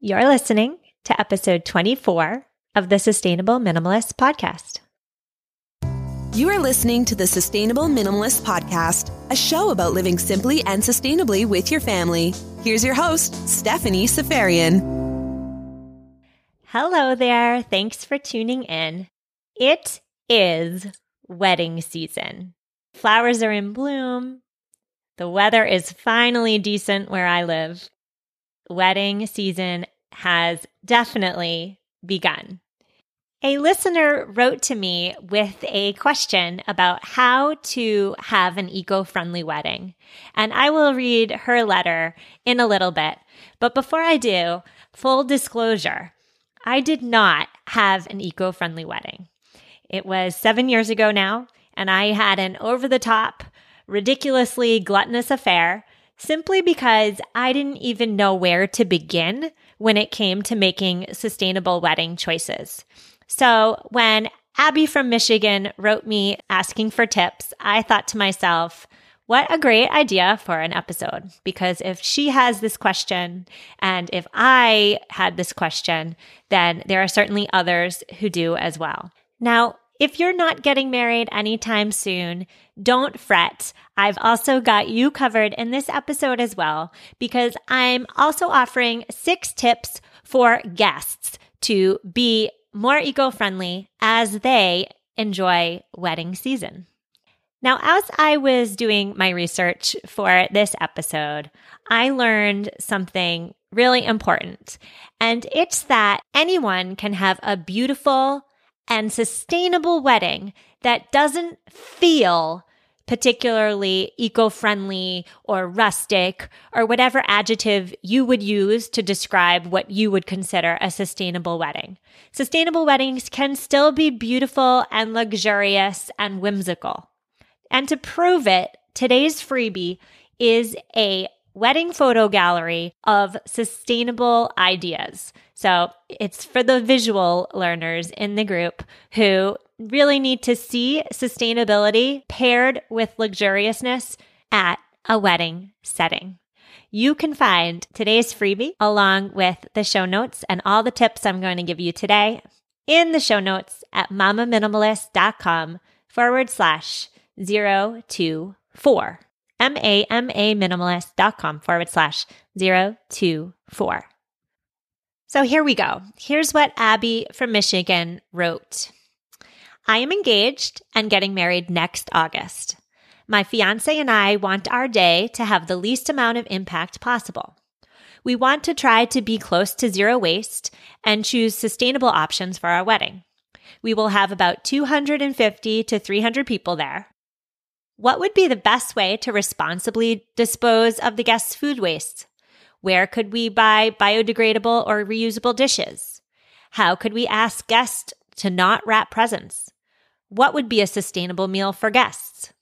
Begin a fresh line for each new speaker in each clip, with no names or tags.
You're listening to episode 24 of the Sustainable Minimalist Podcast.
You are listening to the Sustainable Minimalist Podcast, a show about living simply and sustainably with your family. Here's your host, Stephanie Seferian.
Hello there. Thanks for tuning in. It is wedding season. Flowers are in bloom. The weather is finally decent where I live wedding season has definitely begun. A listener wrote to me with a question about how to have an eco friendly wedding, and I will read her letter in a little bit. But before I do, full disclosure I did not have an eco friendly wedding. It was seven years ago now, and I had an over the top, ridiculously gluttonous affair simply because I didn't even know where to begin when it came to making sustainable wedding choices. So when Abby from Michigan wrote me asking for tips, I thought to myself, what a great idea for an episode. Because if she has this question and if I had this question, then there are certainly others who do as well. Now, if you're not getting married anytime soon, don't fret. I've also got you covered in this episode as well, because I'm also offering six tips for guests to be more eco friendly as they enjoy wedding season. Now, as I was doing my research for this episode, I learned something really important. And it's that anyone can have a beautiful, and sustainable wedding that doesn't feel particularly eco friendly or rustic or whatever adjective you would use to describe what you would consider a sustainable wedding. Sustainable weddings can still be beautiful and luxurious and whimsical. And to prove it, today's freebie is a wedding photo gallery of sustainable ideas. So it's for the visual learners in the group who really need to see sustainability paired with luxuriousness at a wedding setting. You can find today's freebie along with the show notes and all the tips I'm going to give you today in the show notes at mamaminimalist.com forward slash zero two four. M-A-M-A minimalist.com forward slash zero two four. So here we go. Here's what Abby from Michigan wrote. I am engaged and getting married next August. My fiance and I want our day to have the least amount of impact possible. We want to try to be close to zero waste and choose sustainable options for our wedding. We will have about 250 to 300 people there. What would be the best way to responsibly dispose of the guests' food waste? Where could we buy biodegradable or reusable dishes? How could we ask guests to not wrap presents? What would be a sustainable meal for guests?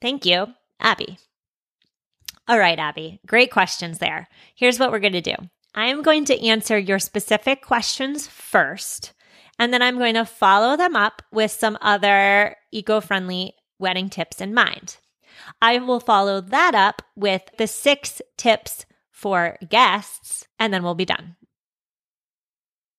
Thank you, Abby. All right, Abby, great questions there. Here's what we're going to do I am going to answer your specific questions first, and then I'm going to follow them up with some other eco friendly wedding tips in mind. I will follow that up with the six tips for guests, and then we'll be done.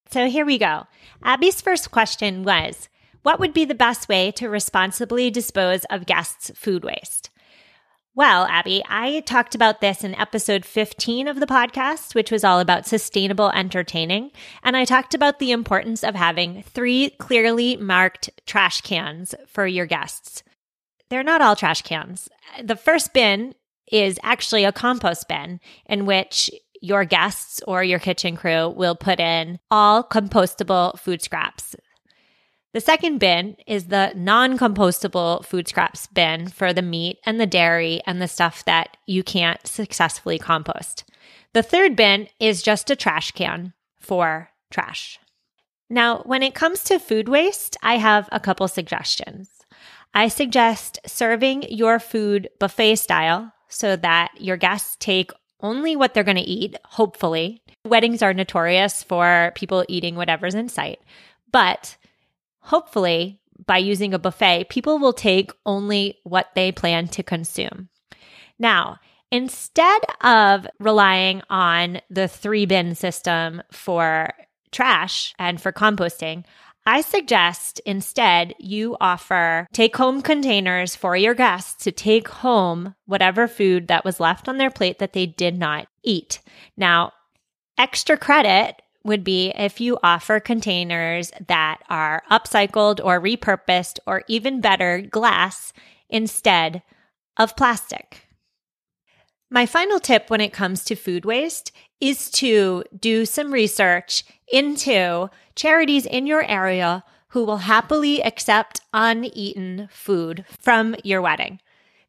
So here we go. Abby's first question was What would be the best way to responsibly dispose of guests' food waste? Well, Abby, I talked about this in episode 15 of the podcast, which was all about sustainable entertaining. And I talked about the importance of having three clearly marked trash cans for your guests they're not all trash cans. The first bin is actually a compost bin in which your guests or your kitchen crew will put in all compostable food scraps. The second bin is the non compostable food scraps bin for the meat and the dairy and the stuff that you can't successfully compost. The third bin is just a trash can for trash. Now, when it comes to food waste, I have a couple suggestions. I suggest serving your food buffet style so that your guests take only what they're going to eat, hopefully. Weddings are notorious for people eating whatever's in sight, but hopefully, by using a buffet, people will take only what they plan to consume. Now, Instead of relying on the three bin system for trash and for composting, I suggest instead you offer take home containers for your guests to take home whatever food that was left on their plate that they did not eat. Now, extra credit would be if you offer containers that are upcycled or repurposed or even better, glass instead of plastic. My final tip when it comes to food waste is to do some research into charities in your area who will happily accept uneaten food from your wedding.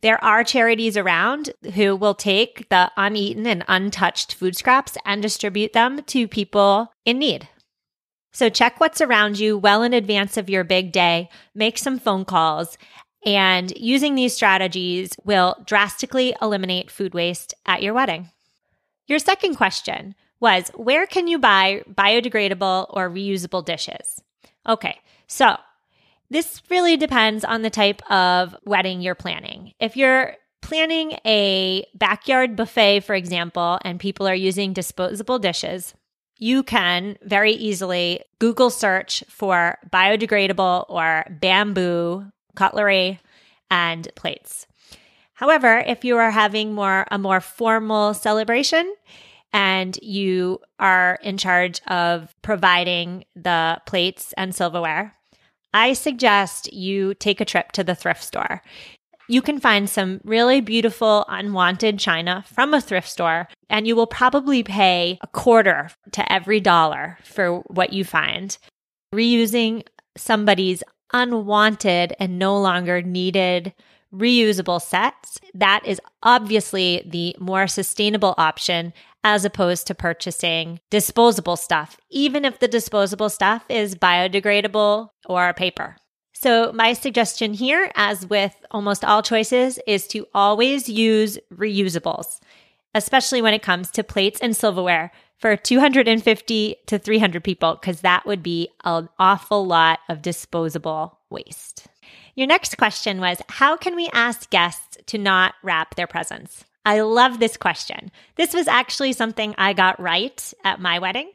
There are charities around who will take the uneaten and untouched food scraps and distribute them to people in need. So check what's around you well in advance of your big day, make some phone calls, and using these strategies will drastically eliminate food waste at your wedding. Your second question was where can you buy biodegradable or reusable dishes? Okay, so this really depends on the type of wedding you're planning. If you're planning a backyard buffet, for example, and people are using disposable dishes, you can very easily Google search for biodegradable or bamboo cutlery and plates. However, if you are having more a more formal celebration and you are in charge of providing the plates and silverware, I suggest you take a trip to the thrift store. You can find some really beautiful unwanted china from a thrift store, and you will probably pay a quarter to every dollar for what you find. Reusing somebody's unwanted and no longer needed reusable sets, that is obviously the more sustainable option as opposed to purchasing disposable stuff, even if the disposable stuff is biodegradable or paper. So, my suggestion here, as with almost all choices, is to always use reusables, especially when it comes to plates and silverware for 250 to 300 people, because that would be an awful lot of disposable waste. Your next question was How can we ask guests to not wrap their presents? I love this question. This was actually something I got right at my wedding.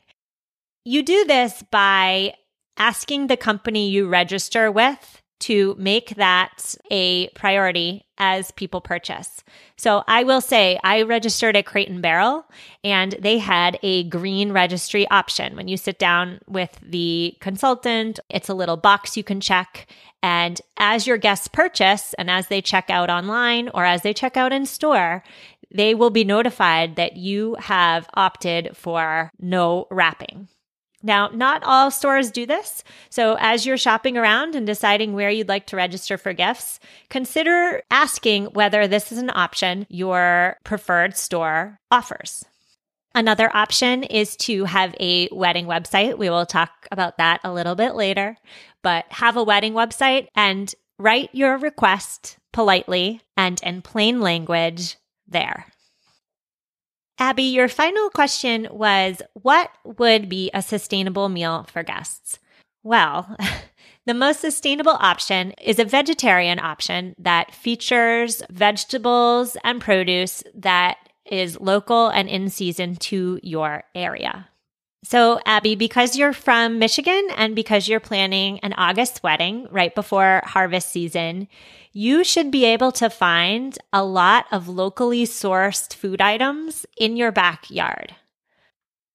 You do this by asking the company you register with to make that a priority as people purchase. So I will say I registered at Crate and Barrel and they had a green registry option. When you sit down with the consultant, it's a little box you can check. And as your guests purchase and as they check out online or as they check out in store, they will be notified that you have opted for no wrapping. Now, not all stores do this. So, as you're shopping around and deciding where you'd like to register for gifts, consider asking whether this is an option your preferred store offers. Another option is to have a wedding website. We will talk about that a little bit later, but have a wedding website and write your request politely and in plain language there. Abby, your final question was what would be a sustainable meal for guests? Well, the most sustainable option is a vegetarian option that features vegetables and produce that is local and in season to your area. So, Abby, because you're from Michigan and because you're planning an August wedding right before harvest season, you should be able to find a lot of locally sourced food items in your backyard.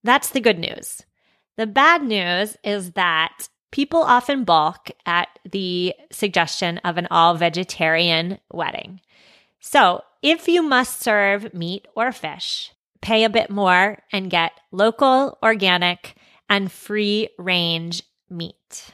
That's the good news. The bad news is that people often balk at the suggestion of an all vegetarian wedding. So, if you must serve meat or fish, pay a bit more and get local, organic, and free range meat.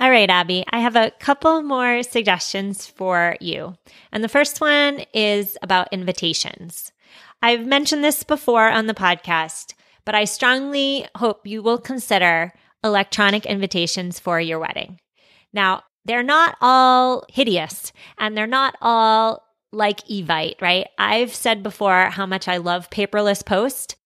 All right, Abby, I have a couple more suggestions for you. And the first one is about invitations. I've mentioned this before on the podcast, but I strongly hope you will consider electronic invitations for your wedding. Now, they're not all hideous and they're not all like Evite, right? I've said before how much I love paperless post.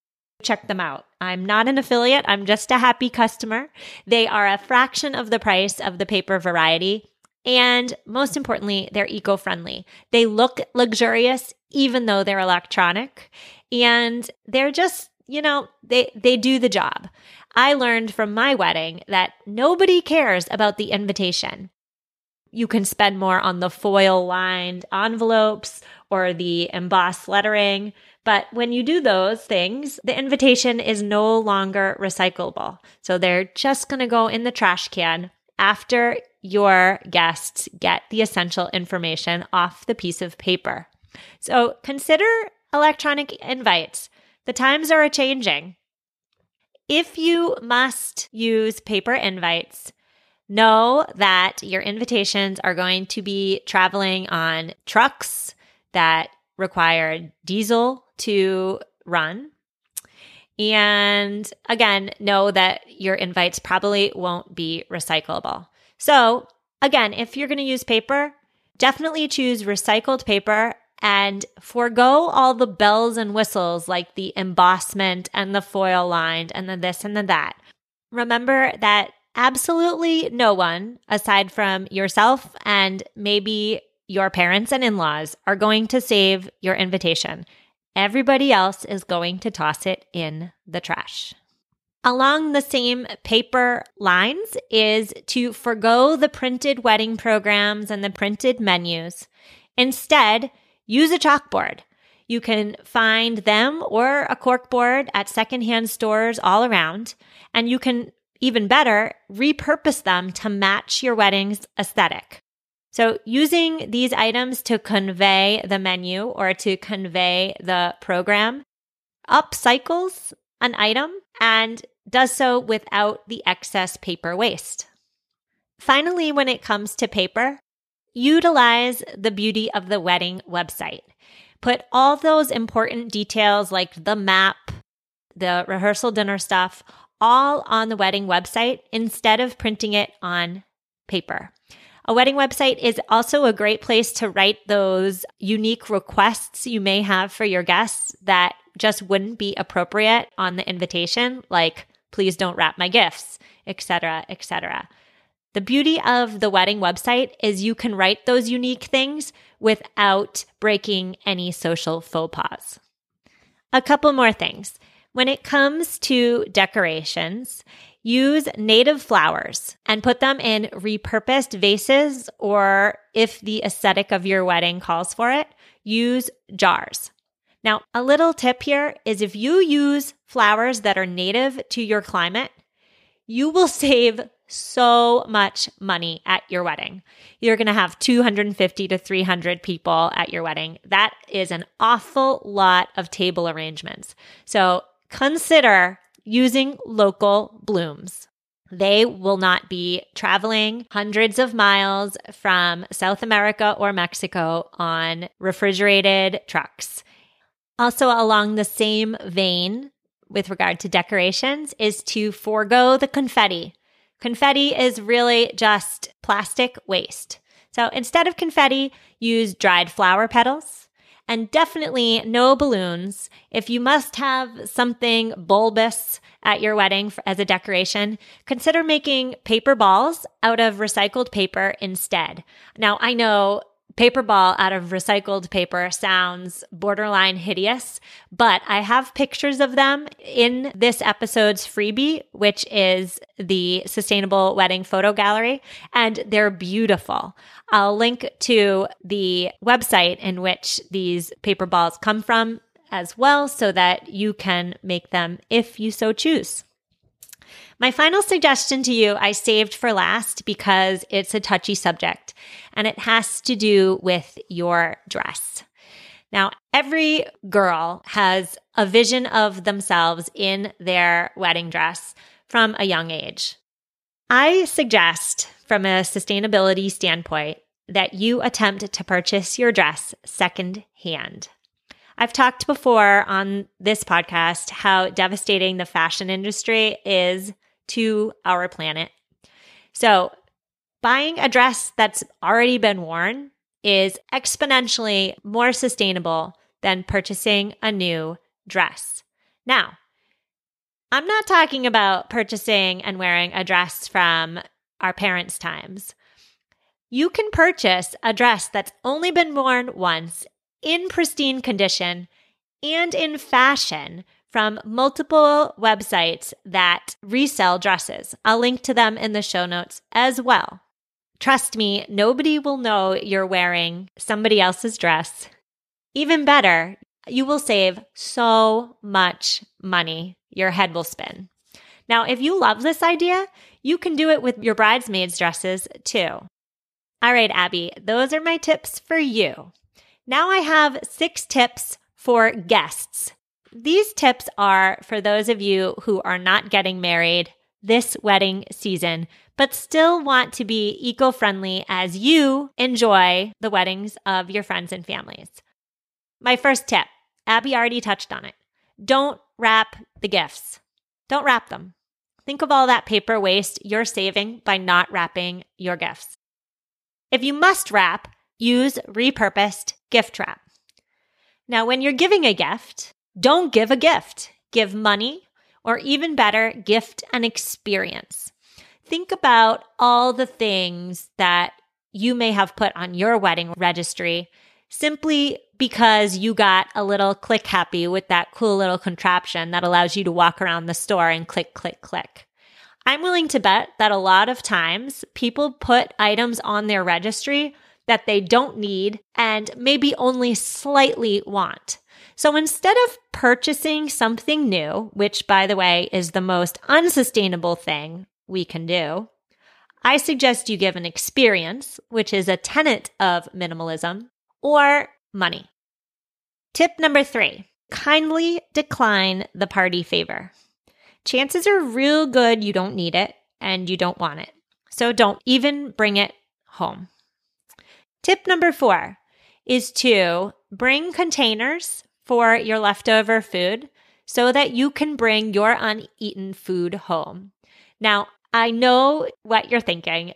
Check them out. I'm not an affiliate. I'm just a happy customer. They are a fraction of the price of the paper variety. And most importantly, they're eco friendly. They look luxurious, even though they're electronic. And they're just, you know, they, they do the job. I learned from my wedding that nobody cares about the invitation. You can spend more on the foil lined envelopes or the embossed lettering. But when you do those things, the invitation is no longer recyclable. So they're just going to go in the trash can after your guests get the essential information off the piece of paper. So consider electronic invites. The times are changing. If you must use paper invites, know that your invitations are going to be traveling on trucks that require diesel to run. And again, know that your invites probably won't be recyclable. So, again, if you're going to use paper, definitely choose recycled paper and forego all the bells and whistles like the embossment and the foil lined and the this and the that. Remember that absolutely no one, aside from yourself and maybe your parents and in laws, are going to save your invitation. Everybody else is going to toss it in the trash. Along the same paper lines is to forego the printed wedding programs and the printed menus. Instead, use a chalkboard. You can find them or a corkboard at secondhand stores all around, and you can even better, repurpose them to match your wedding's aesthetic. So, using these items to convey the menu or to convey the program upcycles an item and does so without the excess paper waste. Finally, when it comes to paper, utilize the beauty of the wedding website. Put all those important details like the map, the rehearsal dinner stuff, all on the wedding website instead of printing it on paper. A wedding website is also a great place to write those unique requests you may have for your guests that just wouldn't be appropriate on the invitation, like please don't wrap my gifts, etc., etc. The beauty of the wedding website is you can write those unique things without breaking any social faux pas. A couple more things. When it comes to decorations, use native flowers and put them in repurposed vases, or if the aesthetic of your wedding calls for it, use jars. Now, a little tip here is if you use flowers that are native to your climate, you will save so much money at your wedding. You're going to have 250 to 300 people at your wedding. That is an awful lot of table arrangements. So consider using local blooms. They will not be traveling hundreds of miles from South America or Mexico on refrigerated trucks. Also, along the same vein with regard to decorations, is to forego the confetti. Confetti is really just plastic waste. So instead of confetti, use dried flower petals and definitely no balloons. If you must have something bulbous at your wedding as a decoration, consider making paper balls out of recycled paper instead. Now, I know paper ball out of recycled paper sounds borderline hideous, but I have pictures of them in this episode's freebie, which is the Sustainable Wedding Photo Gallery, and they're beautiful. I'll link to the website in which these paper balls come from as well so that you can make them if you so choose. My final suggestion to you, I saved for last because it's a touchy subject and it has to do with your dress. Now, every girl has a vision of themselves in their wedding dress from a young age. I suggest, from a sustainability standpoint, that you attempt to purchase your dress second hand. I've talked before on this podcast how devastating the fashion industry is to our planet. So, buying a dress that's already been worn is exponentially more sustainable than purchasing a new dress. Now, I'm not talking about purchasing and wearing a dress from our parents' times. you can purchase a dress that's only been worn once in pristine condition and in fashion from multiple websites that resell dresses. I'll link to them in the show notes as well. Trust me, nobody will know you're wearing somebody else's dress. Even better, you will save so much money. Your head will spin. Now, if you love this idea, you can do it with your bridesmaids' dresses too. All right, Abby, those are my tips for you. Now I have six tips for guests. These tips are for those of you who are not getting married this wedding season, but still want to be eco friendly as you enjoy the weddings of your friends and families. My first tip Abby already touched on it. Don't wrap the gifts. Don't wrap them. Think of all that paper waste you're saving by not wrapping your gifts. If you must wrap, use repurposed gift trap. Now, when you're giving a gift, don't give a gift. Give money, or even better, gift an experience. Think about all the things that you may have put on your wedding registry simply because you got a little click happy with that cool little contraption that allows you to walk around the store and click, click, click. I'm willing to bet that a lot of times people put items on their registry that they don't need and maybe only slightly want. So instead of purchasing something new, which by the way is the most unsustainable thing we can do, I suggest you give an experience, which is a tenet of minimalism, or money. Tip number three kindly decline the party favor. Chances are real good you don't need it and you don't want it. So don't even bring it home. Tip number four is to bring containers for your leftover food so that you can bring your uneaten food home. Now, I know what you're thinking.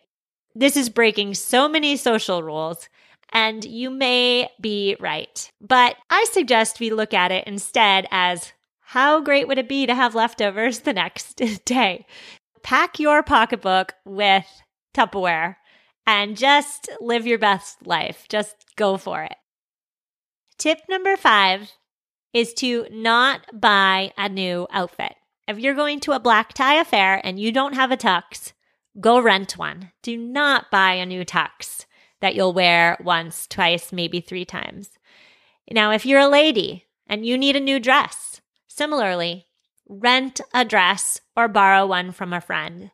This is breaking so many social rules, and you may be right. But I suggest we look at it instead as how great would it be to have leftovers the next day? Pack your pocketbook with Tupperware and just live your best life. Just go for it. Tip number five is to not buy a new outfit. If you're going to a black tie affair and you don't have a tux, go rent one. Do not buy a new tux that you'll wear once, twice, maybe three times. Now, if you're a lady and you need a new dress, similarly, rent a dress or borrow one from a friend.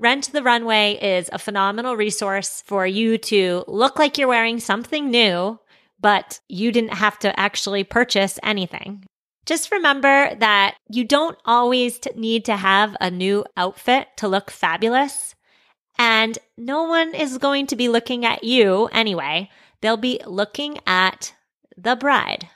Rent the Runway is a phenomenal resource for you to look like you're wearing something new, but you didn't have to actually purchase anything. Just remember that you don't always need to have a new outfit to look fabulous. And no one is going to be looking at you anyway. They'll be looking at the bride.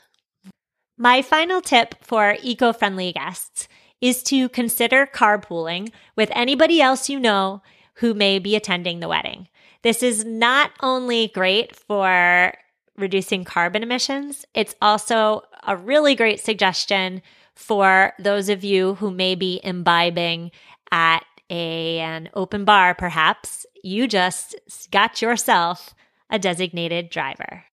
My final tip for eco friendly guests is to consider carpooling with anybody else you know who may be attending the wedding. This is not only great for reducing carbon emissions, it's also a really great suggestion for those of you who may be imbibing at a, an open bar, perhaps, you just got yourself a designated driver.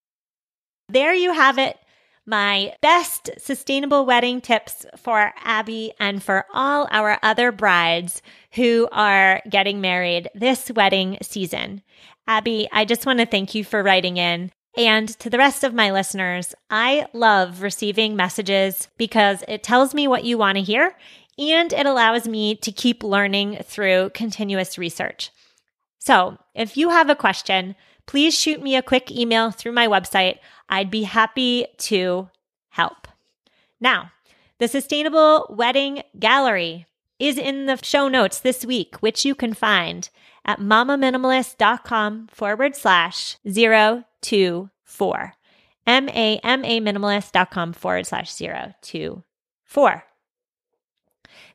There you have it. My best sustainable wedding tips for Abby and for all our other brides who are getting married this wedding season. Abby, I just want to thank you for writing in. And to the rest of my listeners, I love receiving messages because it tells me what you want to hear and it allows me to keep learning through continuous research. So if you have a question, please shoot me a quick email through my website. I'd be happy to help. Now, the Sustainable Wedding Gallery is in the show notes this week, which you can find at mamaminimalist.com forward slash zero two four. M A M A minimalist.com forward slash zero two four.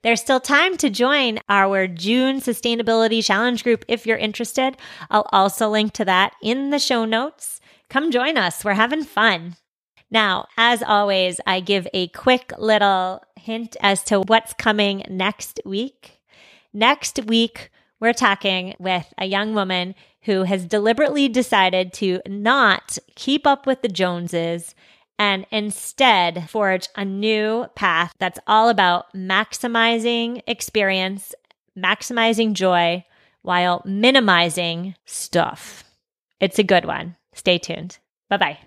There's still time to join our June Sustainability Challenge group if you're interested. I'll also link to that in the show notes. Come join us. We're having fun. Now, as always, I give a quick little hint as to what's coming next week. Next week, we're talking with a young woman who has deliberately decided to not keep up with the Joneses and instead forge a new path that's all about maximizing experience, maximizing joy while minimizing stuff. It's a good one. Stay tuned. Bye bye.